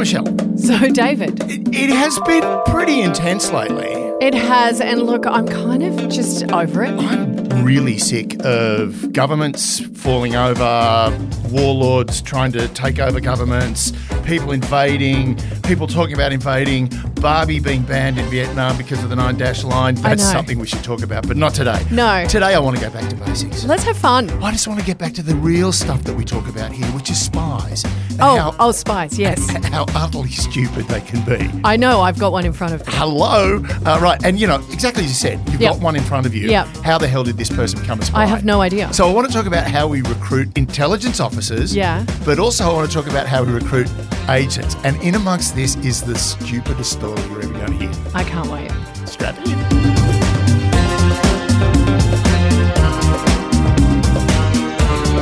Michelle. So, David, It, it has been pretty intense lately. it has, and look, I'm kind of just over it. I'm really sick of governments falling over, warlords trying to take over governments, people invading, people talking about invading, Barbie being banned in Vietnam because of the Nine Dash Line. That's something we should talk about, but not today. No. Today I want to go back to basics. Let's have fun. I just want to get back to the real stuff that we talk about here, which is spies. Oh, how, oh, spies, yes. how utterly stupid they can be. I know, I've got one in front of me. Hello. Uh, right. And, you know, exactly as you said, you've Yep. got one in front of you. Yeah. How the hell did this person become a spy? I have no idea. So I want to talk about how we recruit intelligence officers. Yeah. But also I want to talk about how we recruit agents. And in amongst this is the stupidest story you're ever going to hear. I can't wait. Strap in.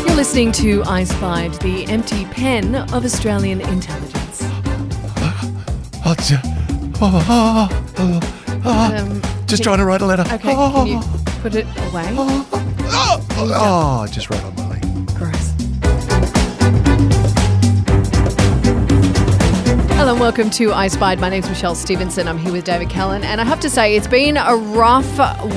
You're listening to I Spied, the empty pen of Australian intelligence. J- oh, oh, oh. Um, Just trying to write a letter. okay, can you put it away? oh, oh, oh, I just wrote on Hello and welcome to I Spied. My name's Michelle Stevenson. I'm here with David Callan, and I have to say it's been a rough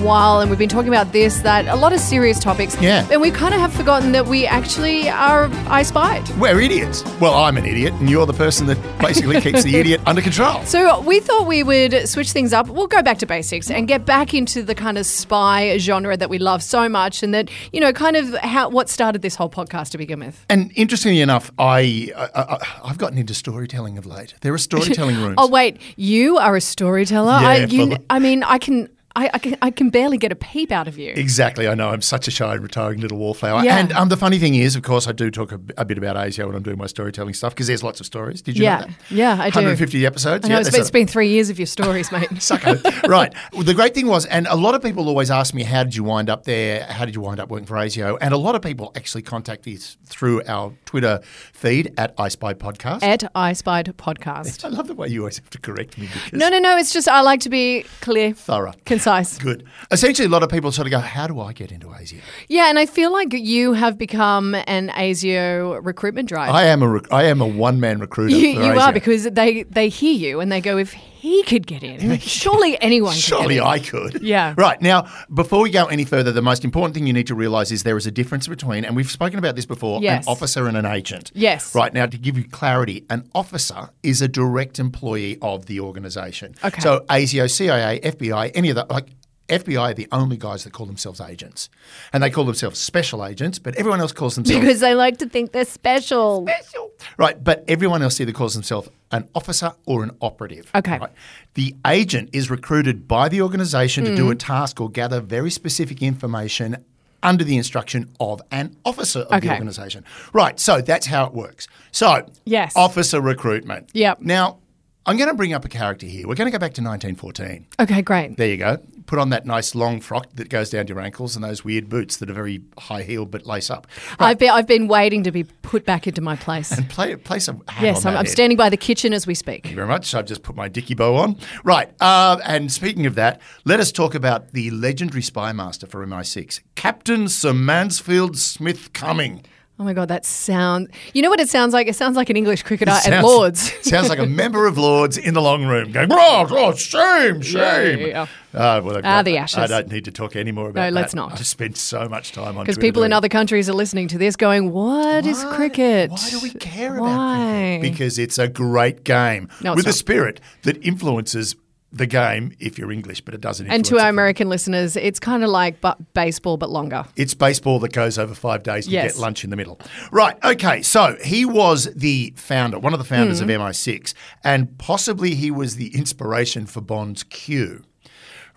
while, and we've been talking about this, that a lot of serious topics. Yeah. And we kind of have forgotten that we actually are I Spied. We're idiots. Well, I'm an idiot, and you're the person that basically keeps the idiot under control. So we thought we would switch things up. We'll go back to basics and get back into the kind of spy genre that we love so much, and that you know, kind of how what started this whole podcast to begin with. And interestingly enough, I, I, I I've gotten into storytelling of late. There are a storytelling rooms. Oh wait, you are a storyteller. I, Yeah, you, I mean, I can, I, I can, I can barely get a peep out of you. Exactly, I know. I'm such a shy and retiring little wallflower. Yeah. And um, the funny thing is, of course, I do talk a, a bit about ASIO when I'm doing my storytelling stuff because there's lots of stories. Did you Yeah. know that? Yeah, I do. 150 episodes. I know yeah, it's, it's a- been three years of your stories, mate. Suck it. right. Well, the great thing was, and a lot of people always ask me, how did you wind up there? How did you wind up working for ASIO? And a lot of people actually contact us through our Twitter feed at iSpy Podcast. At I Spied Podcast. I love the way you always have to correct me because No, no, no. It's just I like to be clear, thorough. Concise. Good. Essentially, a lot of people sort of go, how do I get into ASIO? Yeah, and I feel like you have become an ASIO recruitment drive. I am a rec- I am a one man recruiter. you you are because they they hear you and they go, if he could get in, surely anyone. could Surely get in. I could. Yeah. Right. Now, before we go any further, the most important thing you need to realize is there is a difference between, and we've spoken about this before, Yes. an officer and an agent. Yes. Right. Now, to give you clarity, an officer is a direct employee of the organization. Okay. So ASIO, CIA, FBI, any of that, like, FBI are the only guys that call themselves agents. And they call themselves special agents, but everyone else calls themselves because they like to think they're special. Special. Right, but everyone else either calls themselves an officer or an operative. Okay. Right? The agent is recruited by the organisation to do Mm. a task or gather very specific information under the instruction of an officer of the Okay. organisation. Right, so that's how it works. So, Yes. officer recruitment. Yep. Now, I'm going to bring up a character here. We're going to go back to 1914. Okay, great. There you go. Put on that nice long frock that goes down to your ankles and those weird boots that are very high heeled but lace up. I've been I've been waiting to be put back into my place. And play, play some hat Yes, on I'm, I'm standing by the kitchen as we speak. Thank you very much. I've just put my dicky bow on. Right. Uh, and speaking of that, let us talk about the legendary spy master for MI6, Captain Sir Mansfield Smith Cumming. Oh my god, that sound! You know what it sounds like? It sounds like an English cricketer at Lords. sounds like a member of Lords in the long room going, oh, oh shame, shame. Yeah, yeah, Ah, well, I've Ah, the ashes. I don't need to talk any more about No, that. let's not. I've spent so much time on Because people in other countries are listening to this, going, "What is cricket? Why do we care about cricket? Because it's a great game No, with a spirit that influences the game if you're English, but it doesn't. And to our American listeners, it's kind of like but baseball but longer. It's baseball that goes over five days. You Yes. get lunch in the middle. Right. Okay. So he was the founder, one of the founders Hmm. of MI6, and possibly he was the inspiration for Bond's Q.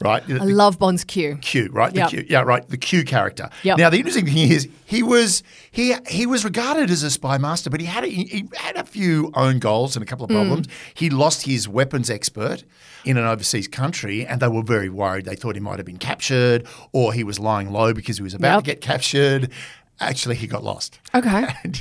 Right. I love Bond's Q. Q, right? The Yep. Q, yeah, right. The Q character. Yep. Now the interesting thing is he was he he was regarded as a spy master, but he had a, he had a few own goals and a couple of Hmm. problems. He lost his weapons expert in an overseas country, and they were very worried. They thought he might have been captured, or he was lying low because he was about Yep. to get captured. Actually, he got lost. Okay. And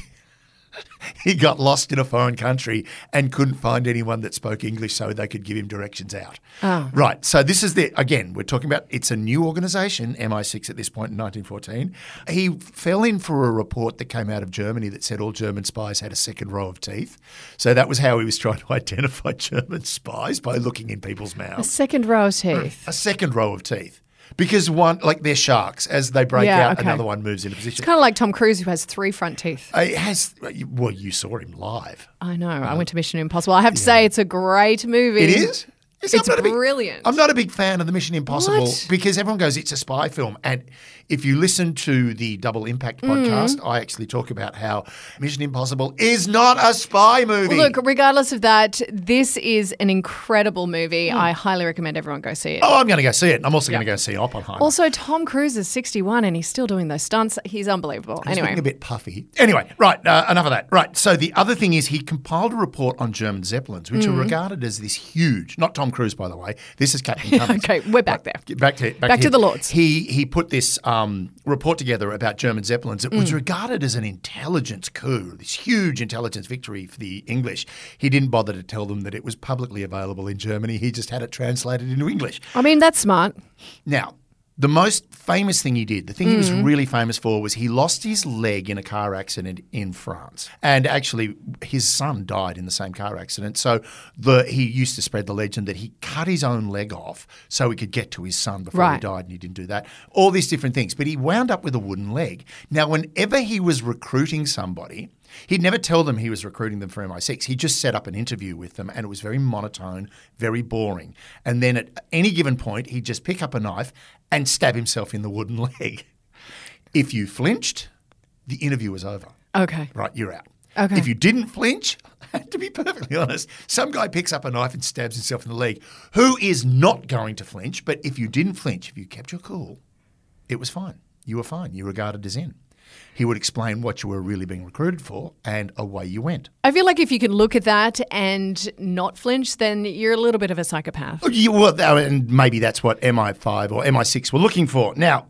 he got lost in a foreign country and couldn't find anyone that spoke English so they could give him directions out. Oh. Right. So this is the again, we're talking about it's a new organization, MI6 at this point in 1914. He fell in for a report that came out of Germany that said all German spies had a second row of teeth. So that was how he was trying to identify German spies by looking in people's mouths. A second row of teeth. A second row of teeth. Because one, like they're sharks, as they break Yeah, out, okay. another one moves into position. It's kind of like Tom Cruise, who has three front teeth. Uh, it has. Well, you saw him live. I know. I went to Mission Impossible. I have to say, it's a great movie. It is. Yes, It's I'm not a big- brilliant. I'm not a big fan of the Mission Impossible What? because everyone goes, it's a spy film. And if you listen to the Double Impact Mm. podcast, I actually talk about how Mission Impossible is not a spy movie. Look, regardless of that, this is an incredible movie. I highly recommend everyone go see it. oh, I'm going to go see it. I'm also going to go see Oppenheimer. Also, Tom Cruise is 61 and he's still doing those stunts. He's unbelievable. He's anyway, a bit puffy. Anyway, right, uh, enough of that. Right, so the other thing is he compiled a report on German Zeppelins, which Mm. are regarded as this huge, not Tom Cruise, by the way. This is Captain Cummings. okay, we're back there. Back to back, Back to him. the Lords. He he put this um, report together about German zeppelins. It was regarded as an intelligence coup, this huge intelligence victory for the English. He didn't bother to tell them that it was publicly available in Germany. He just had it translated into English. I mean, that's smart. Now, the most famous thing he did, the thing he was mm. really famous for, was he lost his leg in a car accident in France. And actually, his son died in the same car accident. So the, he used to spread the legend that he cut his own leg off so he could get to his son before he died, and he didn't do that. All these different things. But he wound up with a wooden leg. Now, whenever he was recruiting somebody, He'd never tell them he was recruiting them for MI6. He just set up an interview with them, and it was very monotone, very boring. And then at any given point, he'd just pick up a knife and stab himself in the wooden leg. If you flinched, the interview was over. Okay. Right, you're out. Okay. If you didn't flinch, to be perfectly honest, some guy picks up a knife and stabs himself in the leg who is not going to flinch. But if you didn't flinch, if you kept your cool, it was fine. You were fine. You were regarded as in. He would explain what you were really being recruited for, and away you went. I feel like if you can look at that and not flinch, then you're a little bit of a psychopath. Oh, you, well, and maybe that's what MI5 or MI6 were looking for. Now,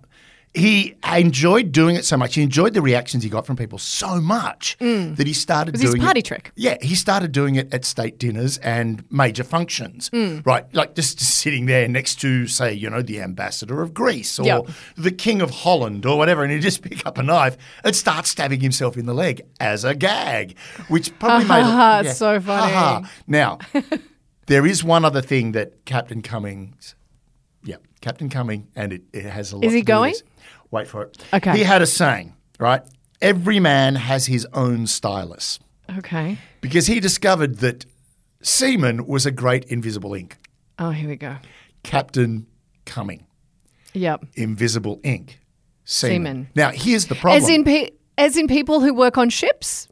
he enjoyed doing it so much. He enjoyed the reactions he got from people so much that he started Mm. was his doing party it. trick. Yeah, he started doing it at state dinners and major functions. Mm. Right, like just sitting there next to, say, you know, the ambassador of Greece or Yep. the king of Holland or whatever, and he'd just pick up a knife and start stabbing himself in the leg as a gag, which probably made it it's so funny. Ha, ha. Now, there is one other thing that Captain Cummings, yeah, Captain Cumming, and it, it has a lot. Is he going? this. Wait for it. Okay. He had a saying, right? Every man has his own stylus, Okay. because he discovered that semen was a great invisible ink. Oh, here we go. Captain Cumming, Yep. invisible ink, semen. Semen. Now here's the problem. As in, pe- as in people who work on ships,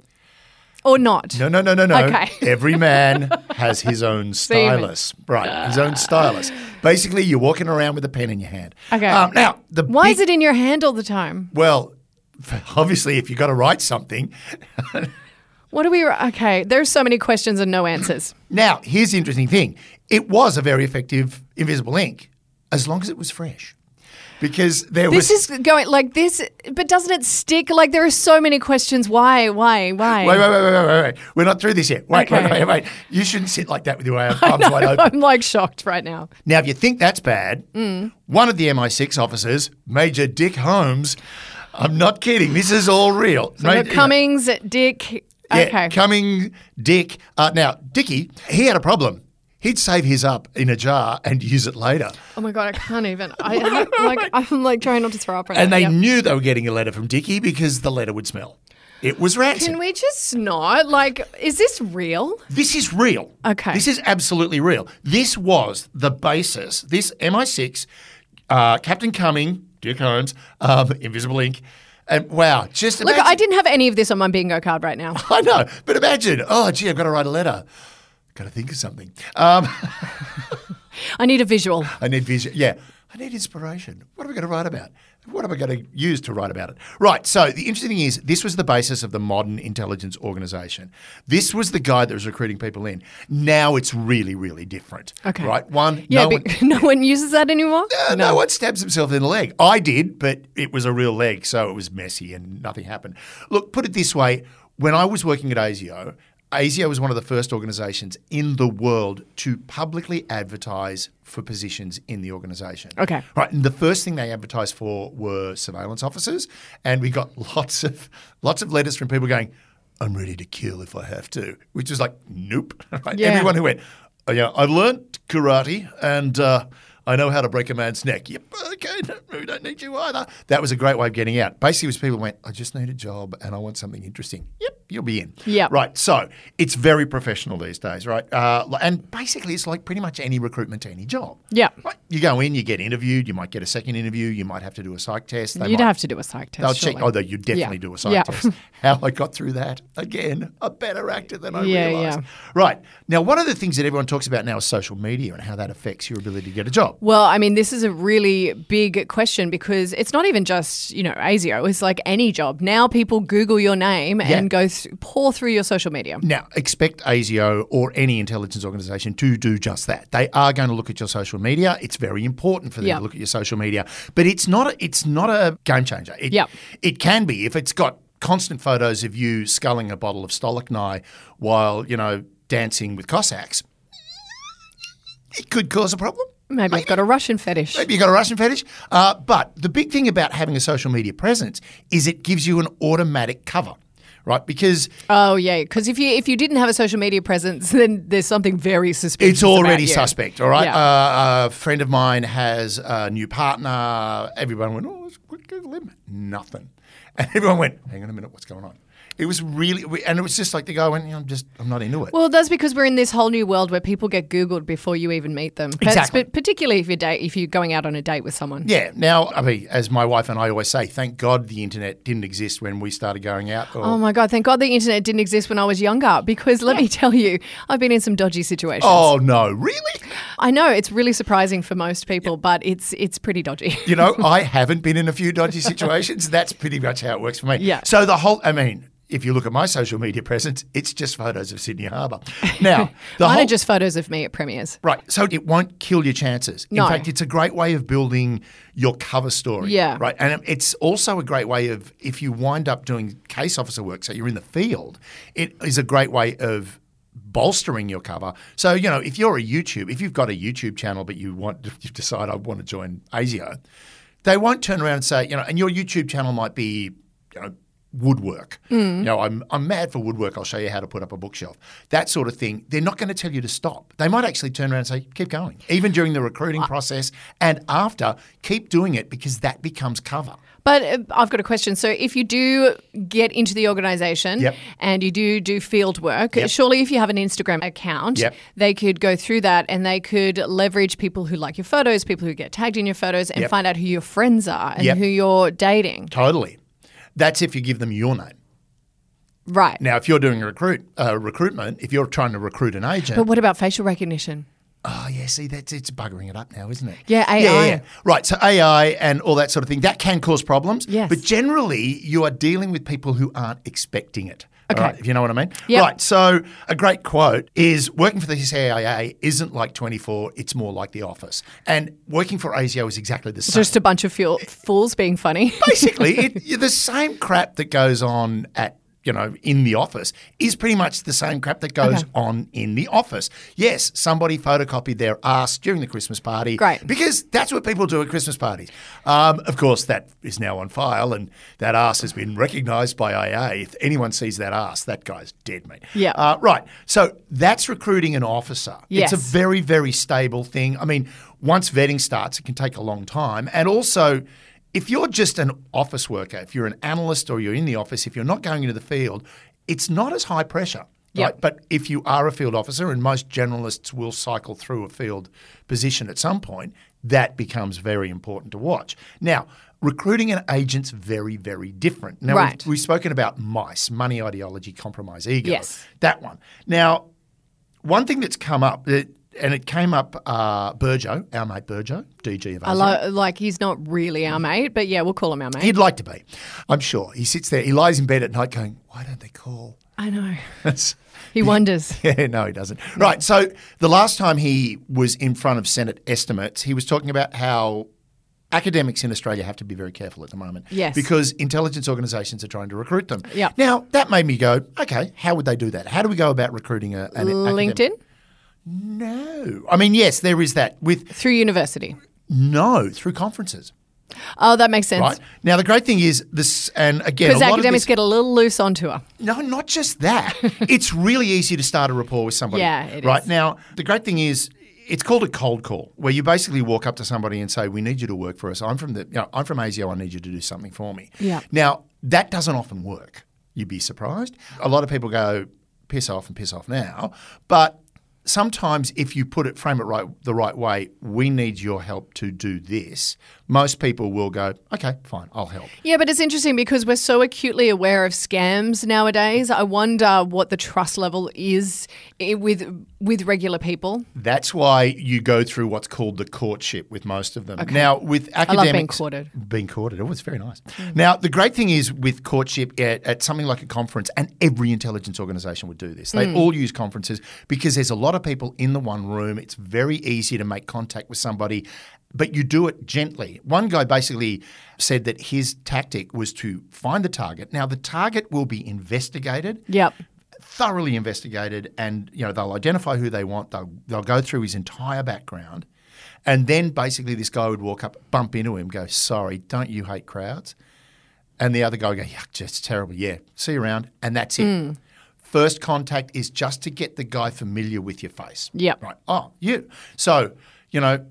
or not? No, no, no, no, no. Okay. Every man has his own stylus. Right, his own stylus. Basically, you're walking around with a pen in your hand. Okay. Um, now, the Why big, is it in your hand all the time? Well, obviously, if you've got to write something. What are we? Okay, there's so many questions and no answers. Now, here's the interesting thing. It was a very effective invisible ink, as long as it was fresh. Because there This was... This is going like this, but doesn't it stick? Like there are so many questions. Why? Why? Why? Wait, wait, wait, wait, wait, wait. We're not through this yet. Wait, Okay. wait, wait, wait. You shouldn't sit like that with your arms wide open. I'm like shocked right now. Now, if you think that's bad, one of the MI6 officers, Major Dick Holmes, I'm not kidding. This is all real. So Major- Cummings, Dick. yeah, okay. Cumming, Dick. Uh, now, Dickie, he had a problem. He'd save his up in a jar and use it later. oh my god, I can't even. I I- like I'm like trying not to throw up right And now. they Yep. knew they were getting a letter from Dickie because the letter would smell. It was rancid. Can we just not? Like, is this real? This is real. Okay. This is absolutely real. This was the basis. This MI6, uh, Captain Cumming, Dick Holmes, um, Invisible Ink. And wow, just Look. I didn't have any of this on my bingo card right now. I know, but imagine. Oh, gee, I've got to write a letter. Got to think of something. Um, I need a visual. I need vision. Yeah, I need inspiration. What am I going to write about? What am I going to use to write about it? Right. So the interesting thing is, this was the basis of the modern intelligence organization. This was the guy that was recruiting people in. Now it's really, really different. Okay. Right. One. Yeah, no one, no one uses that anymore. uh, no one stabs himself in the leg. I did, but it was a real leg, so it was messy and nothing happened. Look, put it this way. when I was working at ASIO, ASIO was one of the first organisations in the world to publicly advertise for positions in the organisation. Okay. Right, and the first thing they advertised for were surveillance officers, and we got lots of lots of letters from people going, "I'm ready to kill if I have to," which was like, "Nope." Right? Yeah. Everyone who went, oh, "Yeah, I've learned karate and." Uh, I know how to break a man's neck. Yep, okay, no, we don't need you either. That was a great way of getting out. Basically, it was people went, I just need a job and I want something interesting. Yep, you'll be in. Yeah. Right. So it's very professional these days, right? Uh, and basically, it's like pretty much any recruitment to any job. Yep. Right. You go in, you get interviewed, you might get a second interview, you might have to do a psych test. They You'd might, have to do a psych test. They'll check. Oh, you definitely Yeah. do a psych Yeah. test. How I got through that again, a better actor than I Yeah, realised. yeah. Right now, one of the things that everyone talks about now is social media and how that affects your ability to get a job. Well, I mean, this is a really big question because it's not even just, you know, ASIO. It's like any job. Now people Google your name Yeah. and go pour through your social media. Now, expect ASIO or any intelligence organisation to do just that. They are going to look at your social media. It's very important for them Yeah. to look at your social media, but it's not. A, it's not a game changer. It, Yeah. it can be if it's got constant photos of you sculling a bottle of Stolichnaya while you know dancing with Cossacks. It could cause a problem. Maybe you've got a Russian fetish. Maybe you got a Russian fetish. Uh, but the big thing about having a social media presence is it gives you an automatic cover, right? Because Oh yeah, because if you if you didn't have a social media presence, then there's something very suspicious. It's already suspect, all right? Yeah. Uh, a friend of mine has a new partner. Everyone went, oh, it's quick him. Nothing. And everyone went, hang on a minute, what's going on? It was really, and it was just like the guy went, I'm just, I'm not into it. Well, that's because we're in this whole new world where people get Googled before you even meet them. Exactly. But particularly if you're date, if you're going out on a date with someone. yeah. Now, I mean, as my wife and I always say, thank God the internet didn't exist when we started going out. Or, Oh my god! Thank God the internet didn't exist when I was younger. Because let me tell you, I've been in some dodgy situations. oh no, really? I know it's really surprising for most people, but it's it's pretty dodgy. You know, I haven't been in a few dodgy situations. That's pretty much how it works for me. Yeah. So the whole, I mean, if you look at my social media presence, it's just photos of Sydney Harbour. Now, the Mine whole, are just photos of me at premieres. Right. So it won't kill your chances. No. In fact, it's a great way of building your cover story. Yeah. Right. And it's also a great way of, if you wind up doing case officer work, so you're in the field, it is a great way of bolstering your cover. So, you know, if you're a YouTube, if you've got a YouTube channel, but you want, you decide I want to join ASIO, they won't turn around and say, you know, and your YouTube channel might be, you know, woodwork. You know, I'm, I'm mad for woodwork. I'll show you how to put up a bookshelf. That sort of thing. They're not going to tell you to stop. They might actually turn around and say, keep going. Even during the recruiting process and after, keep doing it because that becomes cover. But uh, I've got a question. So, if you do get into the organisation Yep. and you do do field work, Yep. surely if you have an Instagram account, Yep. they could go through that and they could leverage people who like your photos, people who get tagged in your photos, and find out who your friends are and who you're dating. Totally. That's if you give them your name. Right. Now, if you're doing a recruit uh, recruitment, if you're trying to recruit an agent, But what about facial recognition? Oh yeah, see that's it's buggering it up now, isn't it? Yeah, AI. Yeah, yeah. Right. So AI and all that sort of thing that can cause problems. Yes. But generally, you are dealing with people who aren't expecting it. Okay. right, if you know what I mean. Yep. Right. So a great quote is working for the CIA isn't like 24, it's more like the office. And working for ASIO is exactly the same. Just a bunch of fuel, fools being funny. Basically, it, the same crap that goes on at you know in the office is pretty much the same crap that goes Okay. on in the office. Yes, somebody photocopied their ass during the Christmas party. Great. because that's what people do at Christmas parties. Um, of course, that is now on file, and that ass has been recognised by IA. If anyone sees that ass, that guy's dead, mate. Yeah. Uh, right. So that's recruiting an officer. Yes. It's a very, very stable thing. I mean, once vetting starts, it can take a long time. And also, if you're just an office worker, if you're an analyst or you're in the office, if you're not going into the field, it's not as high pressure. Yep. But if you are a field officer, and most generalists will cycle through a field position at some point, that becomes very important to watch. Now, recruiting an agent's very, very different. Now, Right. we've, we've spoken about mice, money, ideology, compromise, ego. Yes. That one. Now, one thing that's come up, that, and it came up, uh, Burjo, our mate Burjo, DG of lo- like he's not really our mate, but yeah, we'll call him our mate. He'd like to be. I'm sure. He sits there, he lies in bed at night going, why don't they call? I know. That's- He wonders. yeah, no, he doesn't. Right. So the last time he was in front of Senate estimates, he was talking about how academics in Australia have to be very careful at the moment. Yes. Because intelligence organisations are trying to recruit them. Yeah. Now, that made me go, okay, how would they do that? How do we go about recruiting a, an academic? No. I mean, yes, there is that. With through university. no, through conferences. Oh, that makes sense. Right. Now, the great thing is this, and again, a Because lot of academics this- get a little loose on tour. No, not just that. it's really easy to start a rapport with somebody. Yeah, it right is. now, the great thing is it's called a cold call, where you basically walk up to somebody and say, "We need you to work for us. I'm from the, you know, I'm from ASIO. I need you to do something for me." Yeah. Now that doesn't often work. You'd be surprised. A lot of people go, "Piss off and piss off now," but sometimes if you put it frame it right the right way we need your help to do this most people will go okay fine i'll help Yeah, but it's interesting because we're so acutely aware of scams nowadays. I wonder what the trust level is eh, with with regular people. That's why you go through what's called the courtship with most of them. Now, with academics, I love being courted. Being courted, oh, it's very nice. Mm. Now, the great thing is with courtship at, at something like a conference, and every intelligence organisation would do this. They mm. all use conferences because there's a lot of people in the one room. It's very easy to make contact with somebody. But you do it gently. One guy basically said that his tactic was to find the target. Now, the target will be investigated Yep. thoroughly investigated and you know they'll identify who they want they'll, they'll go through his entire background and then basically this guy would walk up bump into him go sorry don't you hate crowds and the other guy would go yeah just terrible yeah see you around and that's it mm. first contact is just to get the guy familiar with your face Yep. right oh you so you know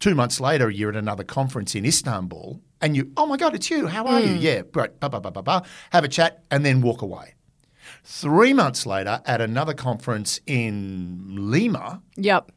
two months later, you're at another conference in Istanbul, and you, oh my God, it's you. How are you? Hmm. Yeah, great. Ba, ba, ba, ba, ba. Have a chat, and then walk away. Three months later, at another conference in Lima, Yep.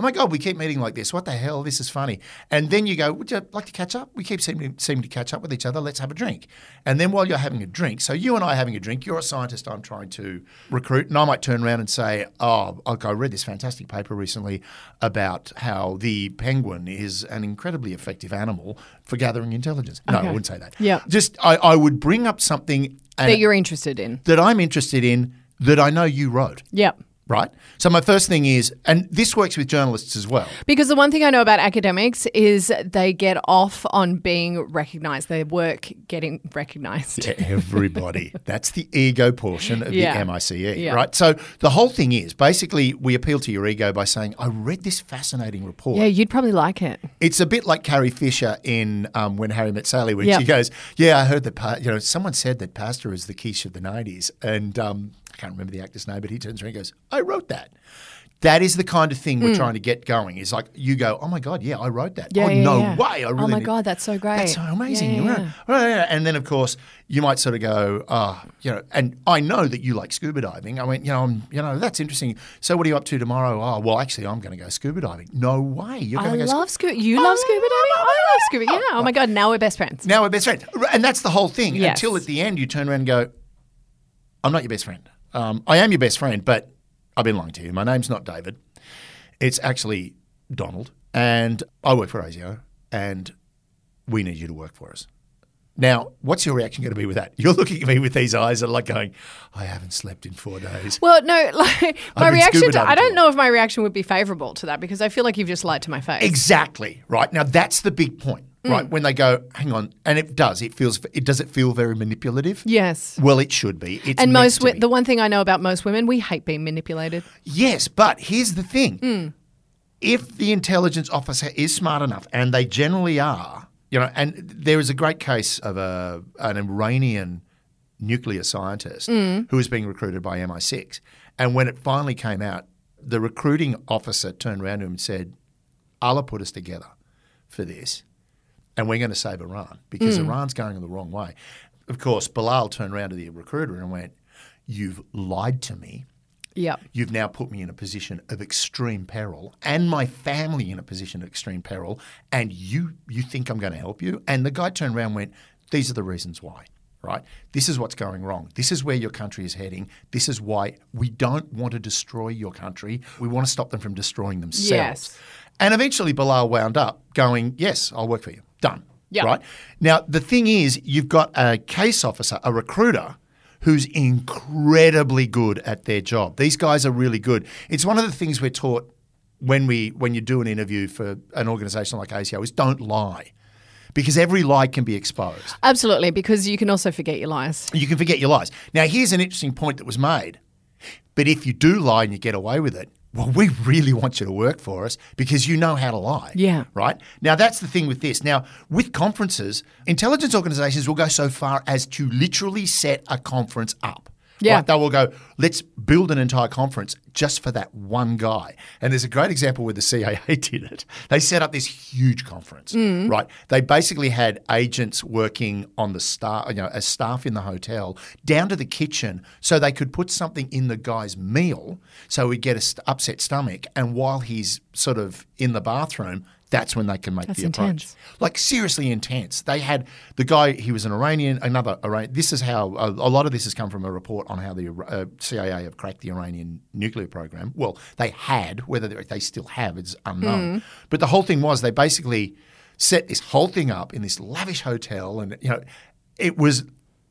Oh my God, we keep meeting like this. What the hell? This is funny. And then you go, would you like to catch up? We keep seeming, seeming to catch up with each other. Let's have a drink. And then while you're having a drink, so you and I are having a drink, you're a scientist I'm trying to recruit, and I might turn around and say, oh, I read this fantastic paper recently about how the penguin is an incredibly effective animal for gathering intelligence. No, I wouldn't say that. Yeah. Just, I, I would bring up something That you're interested in. that I'm interested in that I know you wrote Yep. Right? So my first thing is, and this works with journalists as well. Because the one thing I know about academics is they get off on being recognized, their work getting recognized. To everybody. That's the ego portion of Yeah. the MICE, Yeah. right? So the whole thing is basically we appeal to your ego by saying, I read this fascinating report. Yeah, you'd probably like it. It's a bit like Carrie Fisher in um, When Harry Met Sally, when Yeah. she goes, "Yeah, I heard that. Pa- you know, someone said that pasta is the quiche of the '90s," and um, can't remember the actor's name, but he turns around and goes, "I wrote that." That is the kind of thing we're hmm. trying to get going. Is like you go, "Oh my god, yeah, I wrote that." Yeah, oh yeah, no yeah. way! I oh really. Oh my did- God, that's so great. That's so amazing. Yeah, You yeah, yeah. And then of course you might sort of go, "Oh, you know," and I know that you like scuba diving. I went, you know, I'm, you know, that's interesting. So what are you up to tomorrow? Oh, well, actually, I'm going to go scuba diving. No way! You're I going to go. love scuba. You love scuba diving? I love scuba. Yeah. Oh my God, now we're best friends. Now we're best friends. And that's the whole thing. Yes. Until at the end you turn around and go, I'm not your best friend. Um, I am your best friend, but I've been lying to you. My name's not David. It's actually Donald. And I work for ASIO and we need you to work for us. Now, what's your reaction going to be with that? You're looking at me with these eyes that are like going, I haven't slept in four days. Well, no, like my reaction to, I don't know if my reaction would be favourable to that because I feel like you've just lied to my face. Exactly. Right. Now that's the big point. Mm. Right. When they go, hang on, and it does. It feels it does it feel very manipulative? Yes. Well, it should be. It's And most, wi- the one thing I know about most women, we hate being manipulated. Yes, but here's the thing. Hmm. If the intelligence officer is smart enough, and they generally are, you know, and there is a great case of a an Iranian nuclear scientist Hmm. who was being recruited by MI6. And when it finally came out, the recruiting officer turned around to him and said, Allah put us together for this, and we're going to save Iran because Hmm. Iran's going in the wrong way. Of course, Bilal turned around to the recruiter and went, You've lied to me. Yep. You've now put me in a position of extreme peril and my family in a position of extreme peril, and you you think I'm going to help you? And the guy turned around and went, These are the reasons why. Right? This is what's going wrong. This is where your country is heading. This is why we don't want to destroy your country. We want to stop them from destroying themselves. Yes. And eventually Bilal wound up going, Yes, I'll work for you. Done. Yeah. Right? Now, the thing is, you've got a case officer, a recruiter, who's incredibly good at their job. These guys are really good. It's one of the things we're taught when we when you do an interview for an organisation like ASIO is don't lie. because every lie can be exposed. Absolutely, because you can also forget your lies. You can forget your lies. Now, here's an interesting point that was made. But if you do lie and you get away with it, well, we really want you to work for us because you know how to lie. Yeah. Right? Now, that's the thing with this. Now, with conferences, intelligence organizations will go so far as to literally set a conference up. Yeah. They will go, let's build an entire conference just for that one guy. And there's a great example where the CIA did it. They set up this huge conference, mm. right? They basically had agents working on the staff, you know, as staff in the hotel down to the kitchen so they could put something in the guy's meal so he'd get a st- upset stomach. And while he's sort of in the bathroom, that's when they can make That's the approach intense. like seriously intense. They had the guy. He was an Iranian. Another Iran. This is how a, a lot of this has come from a report on how the uh, CIA have cracked the Iranian nuclear program. Well, they had. Whether they they still have is unknown. But the whole thing was they basically set this whole thing up in this lavish hotel, and you know, it was.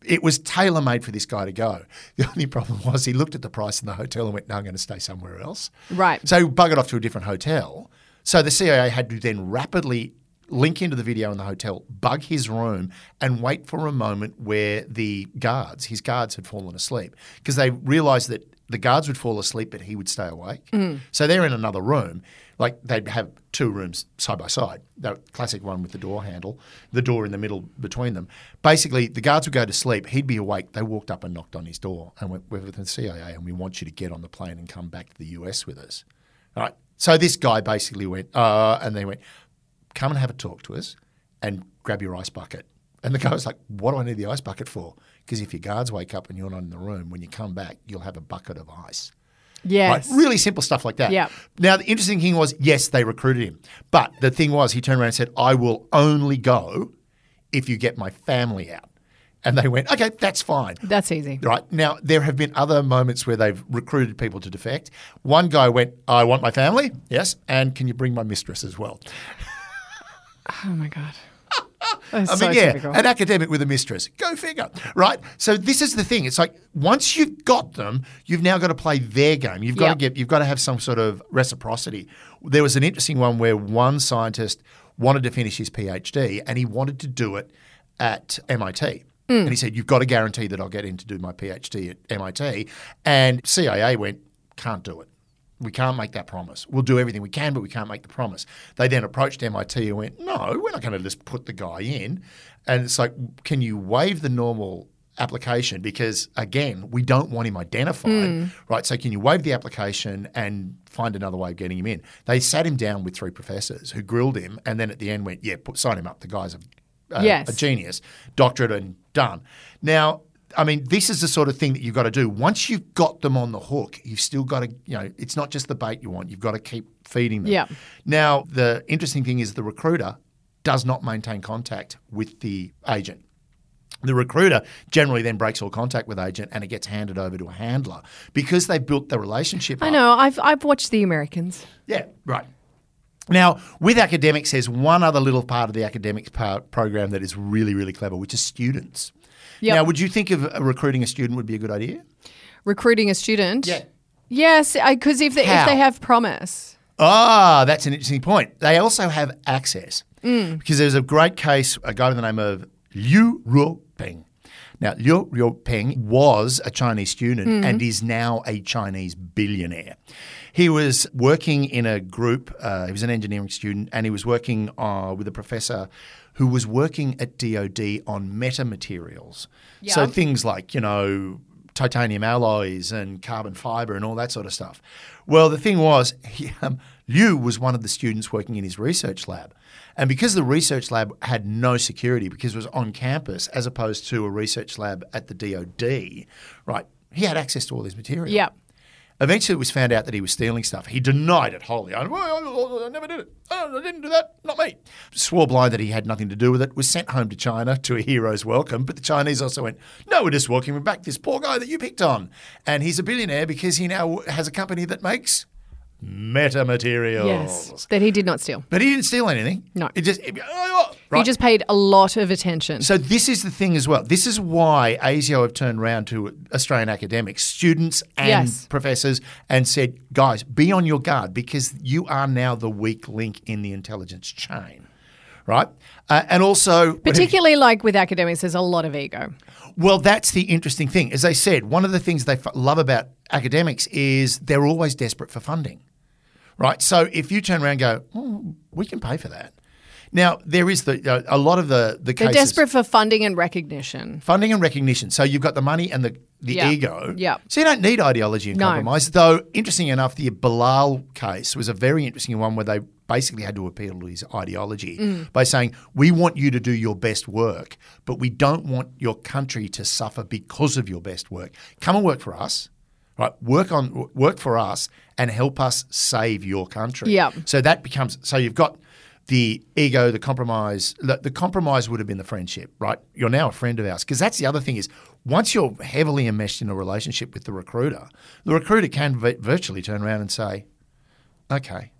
It was tailor made for this guy to go. The only problem was he looked at the price in the hotel and went, "No, I'm going to stay somewhere else." Right. So he buggered off to a different hotel. So the CIA had to then rapidly link into the video in the hotel, bug his room, and wait for a moment where the guards, his guards, had fallen asleep because they realised that the guards would fall asleep, but he would stay awake. Mm. So they're in another room. Like they'd have two rooms side by side. The classic one with the door handle, the door in the middle between them. Basically, the guards would go to sleep. He'd be awake. They walked up and knocked on his door and went, "We're with the CIA, and we want you to get on the plane and come back to the US with us." All right. So this guy basically went, uh, and they went, come and have a talk to us and grab your ice bucket. And the guy was like, what do I need the ice bucket for? Because if your guards wake up and you're not in the room, when you come back, you'll have a bucket of ice. Yes. Right? Really simple stuff like that. Yeah. Now, the interesting thing was, yes, they recruited him. But the thing was, he turned around and said, I will only go if you get my family out. And they went, okay, that's fine. That's easy. Right. Now, there have been other moments where they've recruited people to defect. One guy went, I want my family. Yes. And can you bring my mistress as well? Oh my god. I so mean, yeah, typical. an academic with a mistress. Go figure. Right. So this is the thing. It's like once you've got them, you've now got to play their game. You've got Yep. to get. You've got to have some sort of reciprocity. There was an interesting one where one scientist wanted to finish his PhD and he wanted to do it at MIT. Mm. And he said, "You've got to guarantee that I'll get in to do my PhD at MIT." And CIA went, "Can't do it." We can't make that promise. We'll do everything we can, but we can't make the promise. They then approached MIT and went, No, we're not going to just put the guy in. And it's like, Can you waive the normal application? Because again, we don't want him identified, right? So, can you waive the application and find another way of getting him in? They sat him down with three professors who grilled him and then at the end went, Yeah, put, sign him up. The guy's a, a, Yes. a genius, doctorate and done. Now, I mean, this is the sort of thing that you've got to do. Once you've got them on the hook, you've still got to, you know, it's not just the bait you want. You've got to keep feeding them. Yeah. Now, the interesting thing is the recruiter does not maintain contact with the agent. The recruiter generally then breaks all contact with agent and it gets handed over to a handler because they've built the relationship. I up. know. I've I've watched The Americans. Yeah, right. Now, with academics, there's one other little part of the academics part program that is really, really clever, which is students. Yep. Now, would you think of uh, recruiting a student would be a good idea? Recruiting a student. Yeah. Yes, because if they, if they have promise. Ah, that's an interesting point. They also have access Mm. because there's a great case, a guy by the name of Liu Ruopeng. Now, Liu Ruopeng was a Chinese student Mm-hmm. and is now a Chinese billionaire. He was working in a group, uh, he was an engineering student, and he was working uh, with a professor who was working at DoD on metamaterials. Yeah. So things like, you know, titanium alloys and carbon fiber and all that sort of stuff. Well, the thing was, he, um, Liu was one of the students working in his research lab. And because the research lab had no security, because it was on campus as opposed to a research lab at the DoD, right, he had access to all this material. Yeah. Eventually, it was found out that he was stealing stuff. He denied it wholly. I, I, I never did it. Oh, I didn't do that. Not me. Swore blind that he had nothing to do with it. Was sent home to China to a hero's welcome. But the Chinese also went, "No, we're just welcoming back this poor guy that you picked on, and he's a billionaire because he now has a company that makes metamaterials." Yes. That he did not steal. But he didn't steal anything. No. It just it- oh, right. He just paid a lot of attention. So this is the thing as well. This is why ASIO have turned around to Australian academics, students and Yes. professors, and said, guys, be on your guard because you are now the weak link in the intelligence chain. right? Uh, and also, Particularly like with academics, there's a lot of ego. well, that's the interesting thing. As I said, one of the things they f- love about academics is they're always desperate for funding, right? So if you turn around and go, oh, we can pay for that. Now there is the uh, a lot of the the They're cases desperate for funding and recognition. funding and recognition. So you've got the money and the the Yeah. ego. Yeah. So you don't need ideology and No. compromise. Though interesting enough, the Bilal case was a very interesting one where they basically had to appeal to his ideology Mm. by saying, "We want you to do your best work, but we don't want your country to suffer because of your best work. Come and work for us." Right, work on work for us and help us save your country. Yeah. So that becomes so you've got the ego, the compromise. The, the compromise would have been the friendship, right? You're now a friend of ours because that's the other thing is once you're heavily enmeshed in a relationship with the recruiter, the recruiter can vi- virtually turn around and say, "Okay,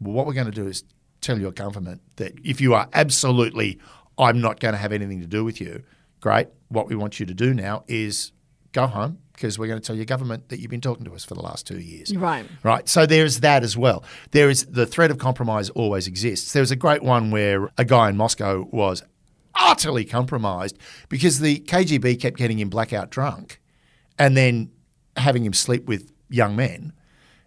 well, what we're going to do is tell your government that if you are absolutely, I'm not going to have anything to do with you. Great. What we want you to do now is go home." Because we're going to tell your government that you've been talking to us for the last two years. Right. Right. So there's that as well. There is the threat of compromise always exists. There was a great one where a guy in Moscow was utterly compromised because the KGB kept getting him blackout drunk and then having him sleep with young men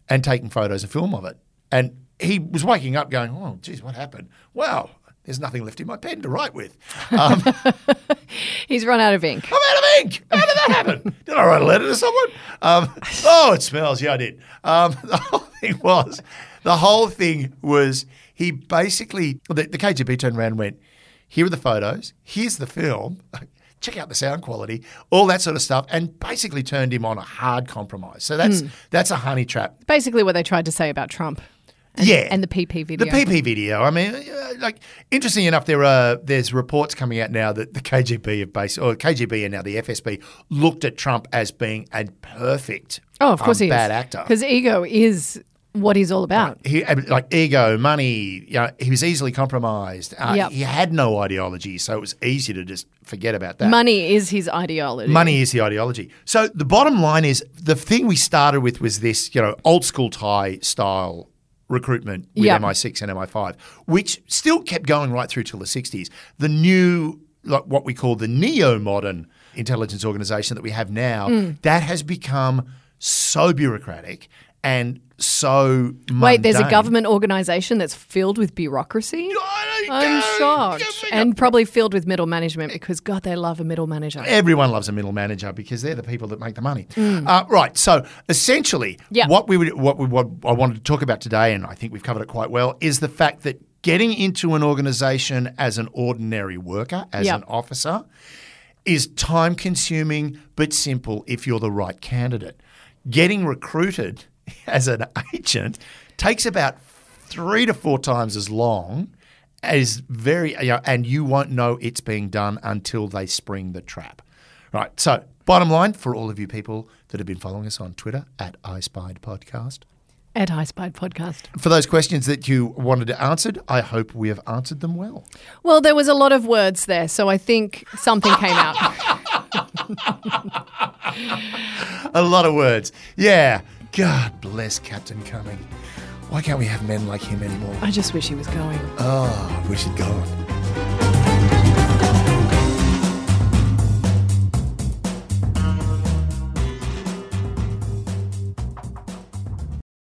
and taking photos and film of it. And he was waking up going, oh, geez, what happened? Well, there's nothing left in my pen to write with. Um, He's run out of ink. I'm out of ink. How did that happen? did I write a letter to someone? Um, oh, it smells. Yeah, I did. Um, the whole thing was, the whole thing was he basically, the, the KGB turned around and went, here are the photos, here's the film, check out the sound quality, all that sort of stuff, and basically turned him on a hard compromise. So that's that's a honey trap. Basically, what they tried to say about Trump. And, yeah, And the PP video. the PP video. I mean, uh, like interesting enough, there are there's reports coming out now that the KGB have based or KGB and now the FSB looked at Trump as being a perfect, oh, of course um, he is. bad actor. Because ego is what he's all about. He uh, like ego, money. You know, he was easily compromised. Uh, Yep. He had no ideology, so it was easy to just forget about that. Money is his ideology. Money is the ideology. So the bottom line is the thing we started with was this, you know, old school Thai style recruitment with Yeah. MI6 and MI5, which still kept going right through till the 60s. The new, like what we call the neo modern intelligence organization that we have now, Mm. that has become so bureaucratic and so Wait, there's a government organization that's filled with bureaucracy? I'm shocked. And probably filled with middle management because, God, they love a middle manager. Everyone loves a middle manager because they're the people that make the money. Uh, right. So essentially, Yeah. what we would, what we, what I wanted to talk about today, and I think we've covered it quite well, is the fact that getting into an organisation as an ordinary worker, as Yeah. an officer, is time consuming but simple if you're the right candidate. Getting recruited as an agent takes about three to four times as long as very you know, and you won't know it's being done until they spring the trap. Right. So bottom line for all of you people that have been following us on Twitter at iSpied Podcast. At Spide Podcast. For those questions that you wanted answered, I hope we have answered them well. Well, there was a lot of words there, so I think something came out. A lot of words. Yeah. God bless Captain Cumming. Why can't we have men like him anymore? I just wish he was going. Oh, I wish he'd gone.